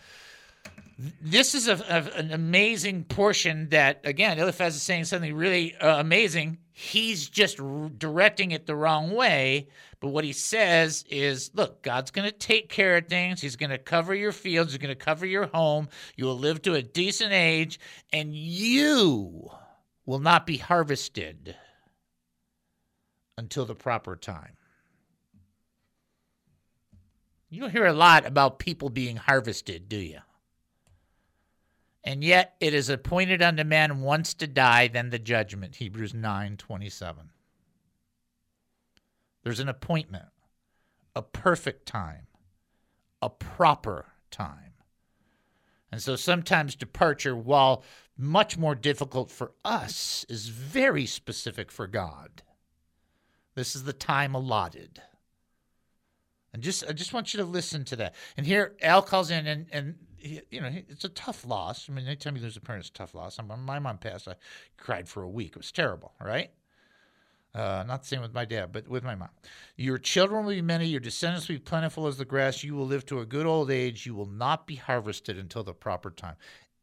This is a, a- an amazing portion that, again, Eliphaz is saying something really uh, amazing. He's just r- directing it the wrong way. But what he says is look, God's going to take care of things. He's going to cover your fields. He's going to cover your home. You will live to a decent age, and you will not be harvested until the proper time. You don't hear a lot about people being harvested, do you? And yet it is appointed unto man once to die, then the judgment. Hebrews nine twenty seven. There's an appointment, a perfect time, a proper time. And so sometimes departure, while much more difficult for us, is very specific for God. This is the time allotted. And just I just want you to listen to that. And here Al calls in and and he, you know it's a tough loss. I mean, anytime you lose a parent, it's a tough loss. I'm, my mom passed. I cried for a week. It was terrible. Right. Uh, not the same with my dad, but with my mom. Your children will be many, your descendants will be plentiful as the grass. You will live to a good old age. You will not be harvested until the proper time.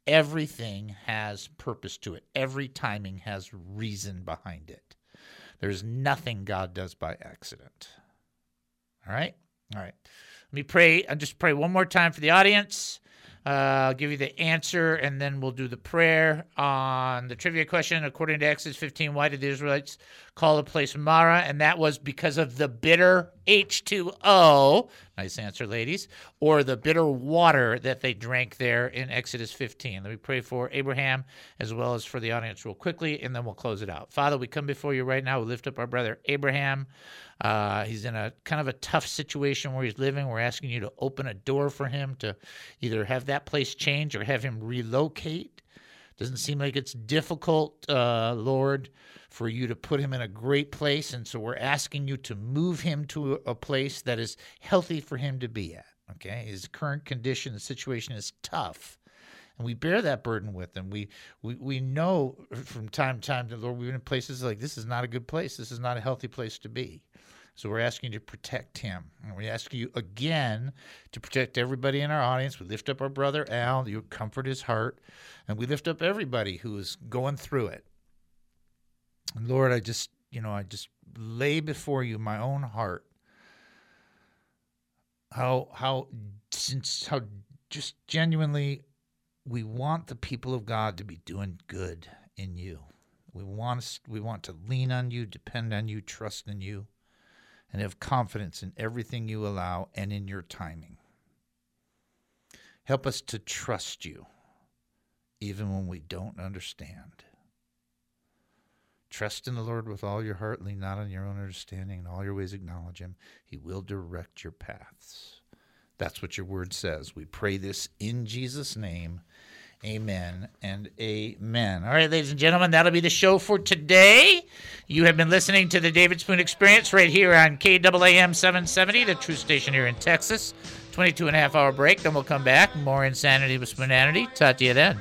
Everything has purpose to it, every timing has reason behind it. There's nothing God does by accident. All right? All right. Let me pray. I'll just pray one more time for the audience. Uh, I'll give you the answer, and then we'll do the prayer on the trivia question. According to Exodus 15, why did the Israelites call the place Marah? And that was because of the bitter H2O. Nice answer, ladies. Or the bitter water that they drank there in Exodus 15. Let me pray for Abraham as well as for the audience real quickly, and then we'll close it out. Father, we come before you right now. We lift up our brother Abraham. Uh, he's in a kind of a tough situation where he's living. We're asking you to open a door for him to either have that place change or have him relocate. Doesn't seem like it's difficult, uh, Lord, for you to put him in a great place. And so we're asking you to move him to a place that is healthy for him to be at. Okay. His current condition, the situation is tough. And we bear that burden with him. We, we we know from time to time that Lord, we've been in places like this is not a good place. This is not a healthy place to be. So we're asking you to protect him. And we ask you again to protect everybody in our audience. We lift up our brother Al, you comfort his heart, and we lift up everybody who is going through it. And Lord, I just, you know, I just lay before you my own heart. How how since how just genuinely we want the people of God to be doing good in you. We want we want to lean on you, depend on you, trust in you, and have confidence in everything you allow and in your timing. Help us to trust you even when we don't understand. Trust in the Lord with all your heart, lean not on your own understanding, in all your ways acknowledge him. He will direct your paths. That's what your word says. We pray this in Jesus' name. Amen and amen. All right, ladies and gentlemen, that'll be the show for today. You have been listening to the David Spoon Experience right here on KAAM 770, the true station here in Texas. 22 and a half hour break, then we'll come back. More insanity with Spoonanity. Talk to you then.